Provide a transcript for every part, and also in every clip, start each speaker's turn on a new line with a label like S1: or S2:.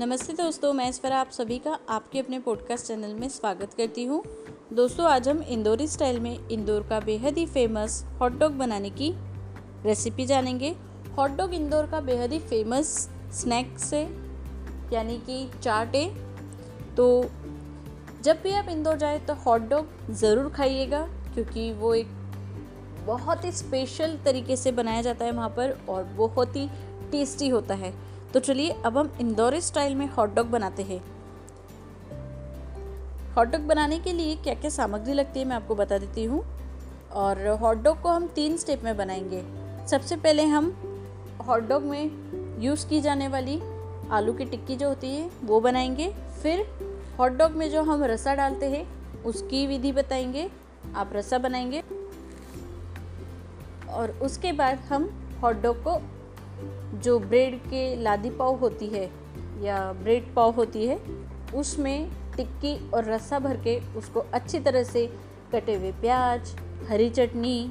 S1: नमस्ते दोस्तों, मैं इस पर आप सभी का आपके अपने पॉडकास्ट चैनल में स्वागत करती हूँ। दोस्तों, आज हम इंदौरी स्टाइल में इंदौर का बेहद ही फ़ेमस हॉट डॉग बनाने की रेसिपी जानेंगे। हॉट डॉग इंदौर का बेहद ही फ़ेमस स्नैक्स है, यानी कि चाट है। तो जब भी आप इंदौर जाए तो हॉट डॉग ज़रूर खाइएगा, क्योंकि वो एक बहुत ही स्पेशल तरीके से बनाया जाता है वहाँ पर और बहुत ही टेस्टी होता है। तो चलिए अब हम इंदौरी स्टाइल में हॉट डॉग बनाते हैं। हॉट डॉग बनाने के लिए क्या क्या सामग्री लगती है मैं आपको बता देती हूँ। और हॉट डॉग को हम तीन स्टेप में बनाएँगे। सबसे पहले हम हॉट डॉग में यूज़ की जाने वाली आलू की टिक्की जो होती है, वो बनाएँगे। फिर हॉट डॉग में जो हम रसा डालते हैं, उसकी विधि बताएँगे। आप रसा बनाएँगे। और उसके बाद हम हॉट डॉग को जो ब्रेड के लादी पाव होती है या ब्रेड पाव होती है, उसमें टिक्की और रस्सा भर के उसको अच्छी तरह से कटे हुए प्याज, हरी चटनी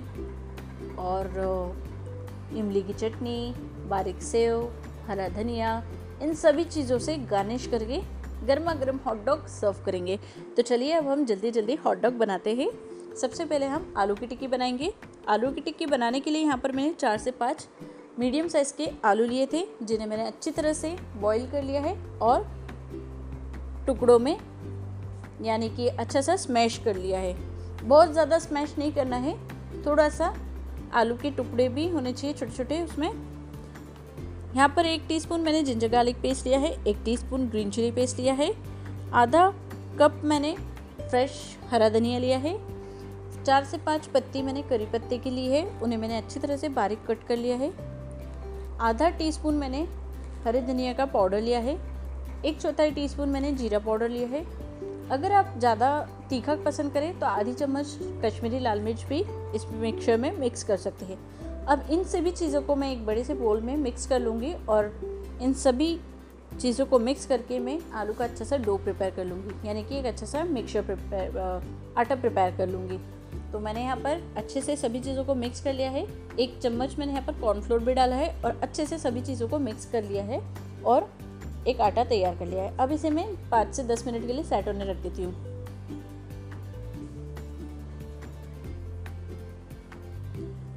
S1: और इमली की चटनी, बारीक सेव, हरा धनिया, इन सभी चीज़ों से गार्निश करके गर्मा गर्म हॉट डॉग सर्व करेंगे। तो चलिए अब हम जल्दी जल्दी हॉट डॉग बनाते हैं। सबसे पहले हम आलू की टिक्की बनाएँगे। आलू की टिक्की बनाने के लिए यहाँ पर मैंने चार से पाँच मीडियम साइज़ के आलू लिए थे, जिन्हें मैंने अच्छी तरह से बॉईल कर लिया है और टुकड़ों में, यानी कि अच्छा सा स्मैश कर लिया है। बहुत ज़्यादा स्मैश नहीं करना है, थोड़ा सा आलू के टुकड़े भी होने चाहिए छोटे छोटे उसमें। यहाँ पर एक टीस्पून मैंने जिंजर गार्लिक पेस्ट लिया है, एक टीस्पून ग्रीन चिली पेस्ट लिया है, आधा कप मैंने फ्रेश हरा धनिया लिया है, चार से पाँच पत्ती मैंने करी पत्ते की ली है, उन्हें मैंने अच्छी तरह से बारीक कट कर लिया है। आधा टीस्पून मैंने हरे धनिया का पाउडर लिया है। एक चौथाई टीस्पून मैंने जीरा पाउडर लिया है। अगर आप ज़्यादा तीखा पसंद करें तो आधी चम्मच कश्मीरी लाल मिर्च भी इस मिक्सचर में मिक्स कर सकते हैं। अब इन सभी चीज़ों को मैं एक बड़े से बोल में मिक्स कर लूँगी और इन सभी चीज़ों को मिक्स करके मैं आलू का अच्छा सा डो प्रिपेयर कर लूँगी। यानी कि एक अच्छा सा मिक्सचर प्रिपेयर आटा प्रिपेयर कर लूँगी। तो मैंने यहाँ पर अच्छे से सभी चीज़ों को मिक्स कर लिया है। एक चम्मच मैंने यहाँ पर कॉर्नफ्लोर भी डाला है और अच्छे से सभी चीज़ों को मिक्स कर लिया है और एक आटा तैयार कर लिया है। अब इसे मैं पाँच से दस मिनट के लिए सेट होने रख देती हूँ।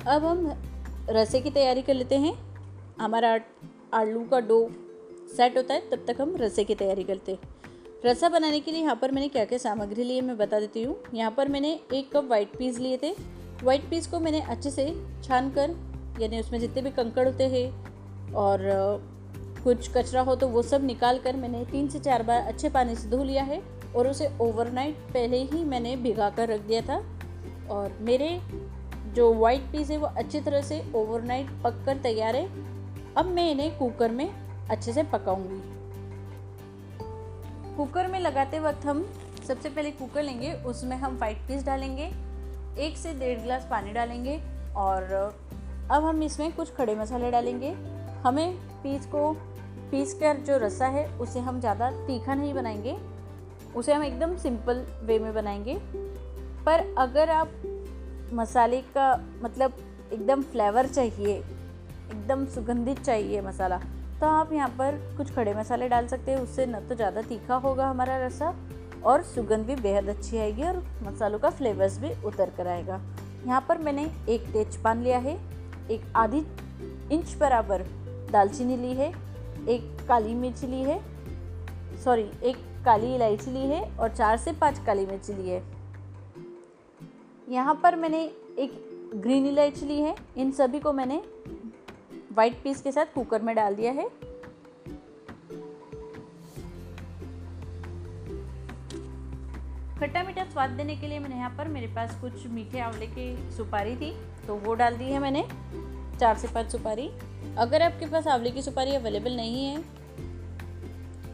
S1: अब हम रसे की तैयारी कर लेते हैं। हमारा आलू का डो सेट होता है, तब तक हम रसे की तैयारी करते हैं। रसा बनाने के लिए यहाँ पर मैंने क्या क्या सामग्री लिए मैं बता देती हूँ। यहाँ पर मैंने एक कप वाइट पीस लिए थे। वाइट पीस को मैंने अच्छे से छान कर यानी उसमें जितने भी कंकड़ होते हैं और कुछ कचरा हो तो वो सब निकाल कर मैंने तीन से चार बार अच्छे पानी से धो लिया है और उसे ओवरनाइट पहले ही मैंने भिगा कर रख दिया था। और मेरे जो वाइट पीस है वो अच्छी तरह से ओवरनाइट पक कर तैयार है। अब मैं इन्हें कुकर में अच्छे से पकाऊँगी। कुकर में लगाते वक्त हम सबसे पहले कुकर लेंगे, उसमें हम वाइट पीस डालेंगे, एक से डेढ़ गिलास पानी डालेंगे और अब हम इसमें कुछ खड़े मसाले डालेंगे। हमें पीस को पीस कर जो रसा है, उसे हम ज़्यादा तीखा नहीं बनाएँगे, उसे हम एकदम सिंपल वे में बनाएँगे। पर अगर आप मसाले का मतलब एकदम फ्लेवर चाहिए, एकदम सुगंधित चाहिए मसाला तो आप यहाँ पर कुछ खड़े मसाले डाल सकते हैं, उससे न तो ज़्यादा तीखा होगा हमारा रसा और सुगंध भी बेहद अच्छी आएगी और मसालों का फ्लेवर्स भी उतर कर आएगा। यहाँ पर मैंने एक तेजपान लिया है, एक आधी इंच बराबर दालचीनी ली है, एक काली मिर्च ली है सॉरी एक काली इलायची ली है और चार से पाँच काली मिर्च ली है। यहाँ पर मैंने एक ग्रीन इलायची ली है, इन सभी को मैंने वाइट पीस के साथ कुकर में डाल दिया है। खट्टा मीठा स्वाद देने के लिए मैंने यहाँ पर मेरे पास कुछ मीठे आंवले की सुपारी थी तो वो डाल दी है मैंने, चार से पाँच सुपारी। अगर आपके पास आंवले की सुपारी अवेलेबल नहीं है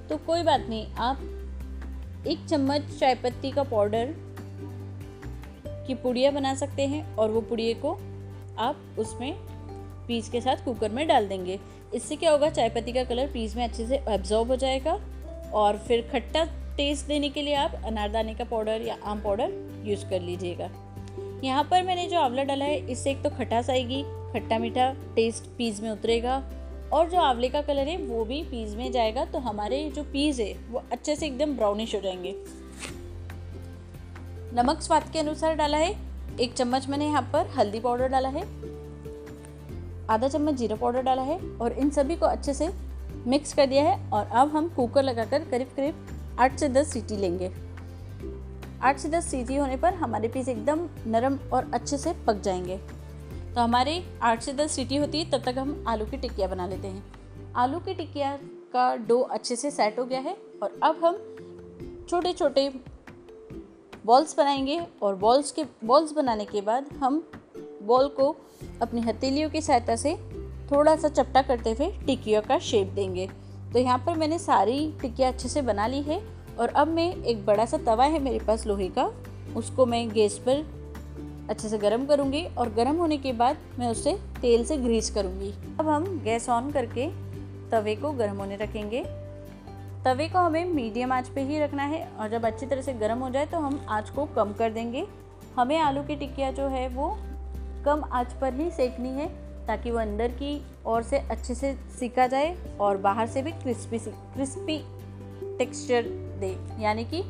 S1: तो कोई बात नहीं, आप एक चम्मच चाय पत्ती का पाउडर की पुड़िया बना सकते हैं और वो पुड़िए को आप उसमें पीस के साथ कुकर में डाल देंगे। इससे क्या होगा चाय पत्ती का कलर पीस में अच्छे से एब्जॉर्ब हो जाएगा और फिर खट्टा टेस्ट देने के लिए आप अनारदाने का पाउडर या आम पाउडर यूज़ कर लीजिएगा। यहाँ पर मैंने जो आंवला डाला है, इससे एक तो खटास आएगी, खट्टा मीठा टेस्ट पीस में उतरेगा और जो आंवले का कलर है, वो भी पीज में जाएगा तो हमारे जो पीज है, वो अच्छे से एकदम ब्राउनिश हो जाएँगे। नमक स्वाद के अनुसार डाला है, एक चम्मच मैंने यहाँ पर हल्दी पाउडर डाला है आधा चम्मच जीरा पाउडर डाला है और इन सभी को अच्छे से मिक्स कर दिया है और अब हम कुकर लगाकर करीब करीब आठ से दस सीटी लेंगे। आठ से दस सीटी होने पर हमारे पीस एकदम नरम और अच्छे से पक जाएँगे। तो हमारे आठ से दस सीटी होती है, तब तक हम आलू की टिक्किया बना लेते हैं। आलू की टिक्किया का डो अच्छे से सेट हो गया है और अब हम छोटे छोटे बॉल्स बनाएँगे और बॉल्स के बॉल्स बनाने के बाद हम बॉल को अपनी हथेलियों की सहायता से थोड़ा सा चपटा करते हुए टिक्कियों का शेप देंगे। तो यहाँ पर मैंने सारी टिक्कियाँ अच्छे से बना ली है और अब मैं एक बड़ा सा तवा है मेरे पास लोहे का, उसको मैं गैस पर अच्छे से गर्म करूँगी और गर्म होने के बाद मैं उसे तेल से ग्रीस करूँगी। अब हम गैस ऑन करके तवे को गर्म होने रखेंगे। तवे को हमें मीडियम आँच पे ही रखना है और जब अच्छी तरह से गर्म हो जाए तो हम आँच को कम कर देंगे। हमें आलू की टिक्किया जो है वो कम आँच पर ही सेकनी है, ताकि वो अंदर की ओर से अच्छे से सीखा जाए और बाहर से भी क्रिस्पी क्रिस्पी टेक्सचर दे, यानी कि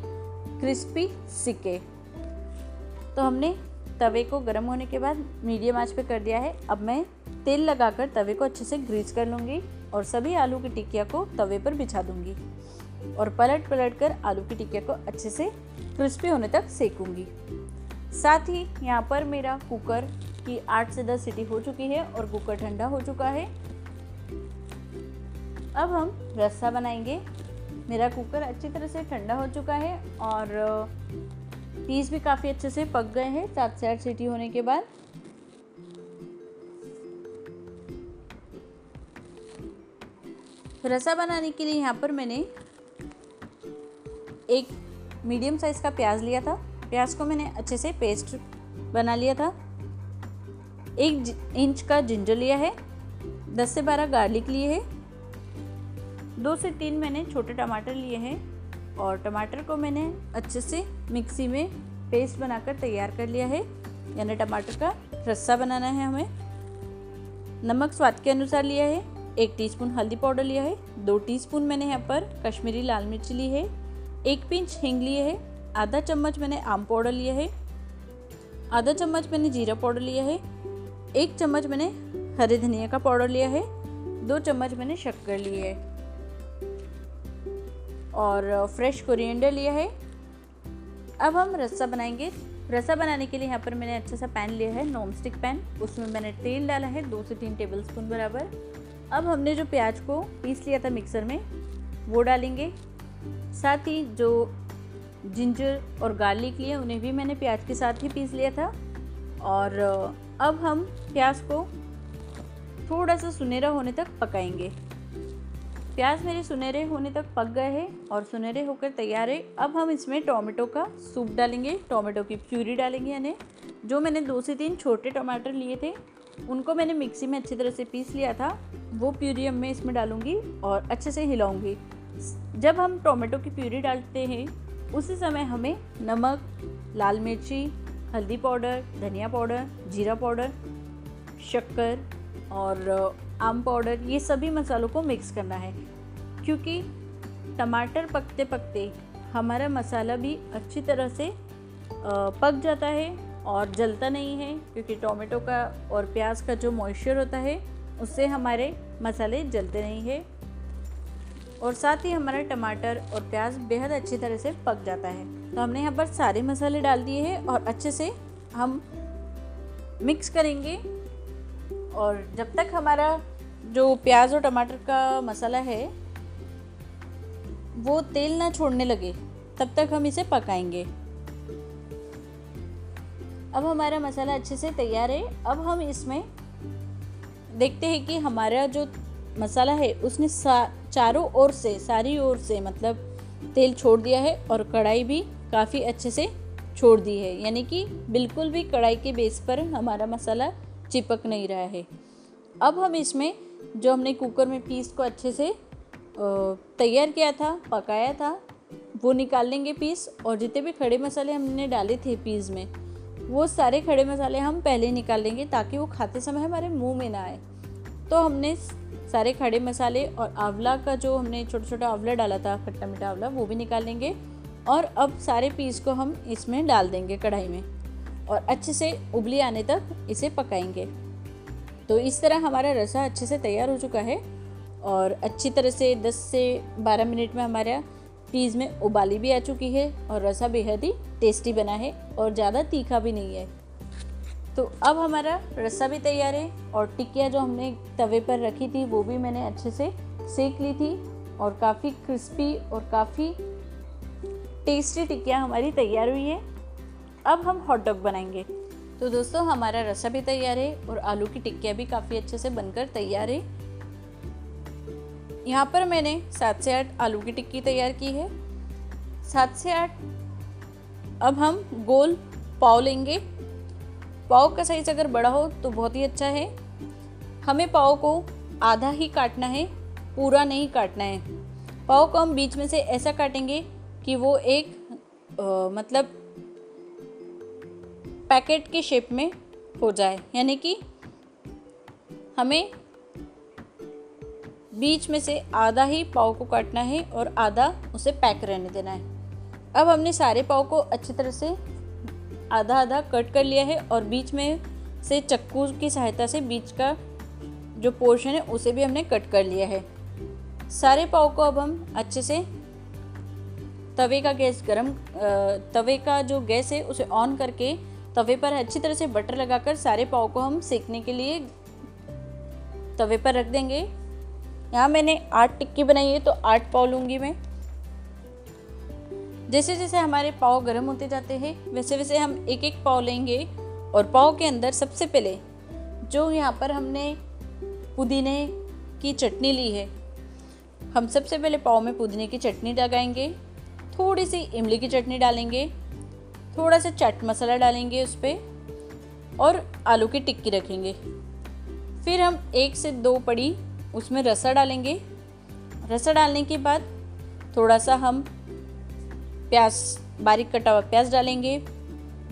S1: क्रिस्पी सिके तो हमने तवे को गर्म होने के बाद मीडियम आँच पे कर दिया है। अब मैं तेल लगाकर तवे को अच्छे से ग्रीस कर लूँगी और सभी आलू की टिक्किया को तवे पर बिछा दूँगी और पलट पलट कर आलू की टिक्किया को अच्छे से क्रिस्पी होने तक सेकूँगी। साथ ही यहाँ पर मेरा कुकर की आठ से दस सीटी हो चुकी है और कुकर ठंडा हो चुका है। अब हम रस्सा बनाएँगे। मेरा कुकर अच्छी तरह से ठंडा हो चुका है और पीस भी काफ़ी अच्छे से पक गए हैं, सात से आठ सीटी होने के बाद। रसा बनाने के लिए यहाँ पर मैंने एक मीडियम साइज़ का प्याज लिया था। प्याज को मैंने अच्छे से पेस्ट बना लिया था। एक इंच का जिंजर लिया है, दस से बारह गार्लिक लिए है। दो से तीन मैंने छोटे टमाटर लिए हैं और टमाटर को मैंने अच्छे से मिक्सी में पेस्ट बनाकर तैयार कर लिया है। यानी टमाटर का रस्सा बनाना है हमें। नमक स्वाद के अनुसार लिया है, एक टीस्पून हल्दी पाउडर लिया है, दो टीस्पून मैंने यहाँ पर कश्मीरी लाल मिर्च ली है, एक पिंच हींग लिए है। आधा चम्मच मैंने आम पाउडर लिया है, आधा चम्मच मैंने जीरा पाउडर लिया है, एक चम्मच मैंने हरे धनिया का पाउडर लिया है, दो चम्मच मैंने शक्कर ली है। और फ्रेश कोरिएंडर लिया है। अब हम रस्सा बनाएँगे। रस्सा बनाने के लिए यहाँ पर मैंने अच्छा सा पैन लिया है, नॉन स्टिक पैन। उसमें मैंने तेल डाला है, दो से तीन टेबल स्पून बराबर। अब हमने जो प्याज को पीस लिया था मिक्सर में, वो डालेंगे। साथ ही जो जिंजर और गार्लिक लिए, उन्हें भी मैंने प्याज के साथ ही पीस लिया था। और अब हम प्याज को थोड़ा सा सुनहरा होने तक पकाएँगे। प्याज मेरे सुनहरे होने तक पक गए हैं और सुनहरे होकर तैयार है। अब हम इसमें टोमेटो का सूप डालेंगे, टोमेटो की प्यूरी डालेंगे यानी। जो मैंने दो से तीन छोटे टमाटर लिए थे, उनको मैंने मिक्सी में अच्छी तरह से पीस लिया था। वो प्यूरी अब मैं इसमें डालूँगी और अच्छे से हिलाऊँगी। जब हम टोमेटो की प्यूरी डालते हैं उसी समय हमें नमक, लाल मिर्ची, हल्दी पाउडर, धनिया पाउडर, जीरा पाउडर, शक्कर और आम पाउडर, ये सभी मसालों को मिक्स करना है। क्योंकि टमाटर पकते पकते हमारा मसाला भी अच्छी तरह से पक जाता है और जलता नहीं है, क्योंकि टोमेटो का और प्याज का जो मॉइस्चर होता है, उससे हमारे मसाले जलते नहीं हैं। और साथ ही हमारा टमाटर और प्याज बेहद अच्छी तरह से पक जाता है। तो हमने यहाँ पर सारे मसाले डाल दिए हैं और अच्छे से हम मिक्स करेंगे। और जब तक हमारा जो प्याज और टमाटर का मसाला है, वो तेल ना छोड़ने लगे, तब तक हम इसे पकाएँगे। अब हमारा मसाला अच्छे से तैयार है। अब हम इसमें देखते हैं कि हमारा जो मसाला है, उसने चारों ओर से, सारी ओर से मतलब तेल छोड़ दिया है और कढ़ाई भी काफ़ी अच्छे से छोड़ दी है। यानी कि बिल्कुल भी कढ़ाई के बेस पर हमारा मसाला चिपक नहीं रहा है। अब हम इसमें जो हमने कुकर में पीस को अच्छे से तैयार किया था, पकाया था, वो निकाल लेंगे पीस और जितने भी खड़े मसाले हमने डाले थे पीस में, वो सारे खड़े मसाले हम पहले निकाल लेंगे ताकि वो खाते समय हमारे मुँह में ना आए। तो हमने सारे खड़े मसाले और आंवला का जो हमने छोटा छोटा आंवला डाला था, खट्टा मीठा आंवला, वो भी निकाल लेंगे। और अब सारे पीस को हम इसमें डाल देंगे कढ़ाई में और अच्छे से उबली आने तक इसे पकाएँगे। तो इस तरह हमारा रसा अच्छे से तैयार हो चुका है और अच्छी तरह से 10 से 12 मिनट में हमारा पीज़ में उबाली भी आ चुकी है और रसा बेहद ही टेस्टी बना है और ज़्यादा तीखा भी नहीं है। तो अब हमारा रस्सा भी तैयार है और टिक्किया जो हमने तवे पर रखी थी, वो भी मैंने अच्छे से सेक ली थी और काफ़ी क्रिस्पी और काफ़ी टेस्टी टिक्किया हमारी तैयार हुई है। अब हम हॉट डॉग बनाएँगे। तो दोस्तों, हमारा रसा भी तैयार है और आलू की टिक्किया भी काफ़ी अच्छे से बनकर तैयार है। यहाँ पर मैंने सात से आठ आलू की टिक्की तैयार की है। सात से आठ, अब हम गोल पाव लेंगे। पाव का साइज़ अगर बड़ा हो तो बहुत ही अच्छा है। हमें पाव को आधा ही काटना है पूरा नहीं काटना है। पाव को हम बीच में से ऐसा काटेंगे कि वो एक आ, मतलब पैकेट के शेप में हो जाए। यानी कि हमें बीच में से आधा ही पाव को काटना है और आधा उसे पैक रहने देना है। अब हमने सारे पाव को अच्छी तरह से आधा आधा कट कर लिया है और बीच में से चक्कू की सहायता से बीच का जो पोर्शन है, उसे भी हमने कट कर लिया है। सारे पाव को अब हम अच्छे से तवे का गैस गरम तवे का जो गैस है, उसे ऑन करके तवे पर अच्छी तरह से बटर लगाकर सारे पाव को हम सेकने के लिए तवे पर रख देंगे। यहाँ मैंने आठ टिक्की बनाई है तो आठ पाव लूँगी मैं। जैसे जैसे हमारे पाव गर्म होते जाते हैं, वैसे वैसे हम एक एक पाव लेंगे और पाव के अंदर सबसे पहले जो यहाँ पर हमने पुदीने की चटनी ली है, हम सबसे पहले पाव में पुदीने की चटनी लगाएँगे थोड़ी सी इमली की चटनी डालेंगे, थोड़ा सा चाट मसाला डालेंगे उस पर और आलू की टिक्की रखेंगे। फिर हम एक से दो पड़ी उसमें रसा डालेंगे। रसा डालने के बाद थोड़ा सा हम प्याज, बारीक कटा हुआ प्याज डालेंगे,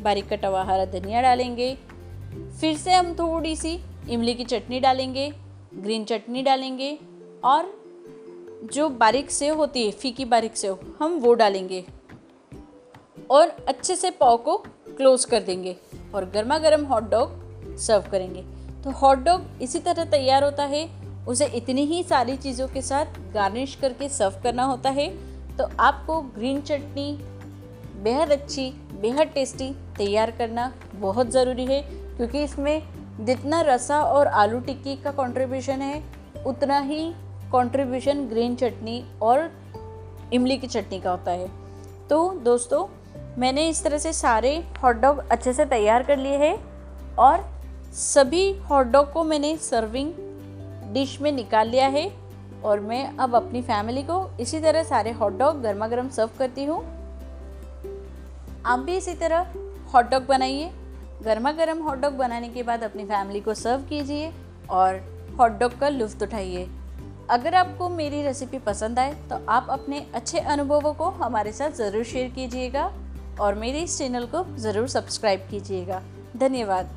S1: बारीक कटा हुआ हरा धनिया डालेंगे। फिर से हम थोड़ी सी इमली की चटनी डालेंगे, ग्रीन चटनी डालेंगे और जो बारीक सेव होती है, फीकी बारीक सेव, हम वो डालेंगे। और अच्छे से पाव को क्लोज कर देंगे और गर्मा गर्म हॉट डॉग सर्व करेंगे। तो हॉट डॉग इसी तरह तैयार होता है, उसे इतनी ही सारी चीज़ों के साथ गार्निश करके सर्व करना होता है। तो आपको ग्रीन चटनी, बेहद अच्छी, बेहद टेस्टी तैयार करना बहुत ज़रूरी है, क्योंकि इसमें जितना रसा और आलू टिक्की का कंट्रीब्यूशन है, उतना ही कंट्रीब्यूशन ग्रीन चटनी और इमली की चटनी का होता है। तो दोस्तों, मैंने इस तरह से सारे हॉट डॉग अच्छे से तैयार कर लिए हैं और सभी हॉट डॉग को मैंने सर्विंग डिश में निकाल लिया है। और मैं अब अपनी फैमिली को इसी तरह सारे हॉट डॉग गर्मा गर्म सर्व करती हूँ। आप भी इसी तरह हॉट डॉग बनाइए। गर्मा गर्म हॉट डॉग बनाने के बाद अपनी फैमिली को सर्व कीजिए और हॉट डॉग का लुफ्त उठाइए। अगर आपको मेरी रेसिपी पसंद आए तो आप अपने अच्छे अनुभवों को हमारे साथ ज़रूर शेयर कीजिएगा और मेरे इस चैनल को ज़रूर सब्सक्राइब कीजिएगा। धन्यवाद।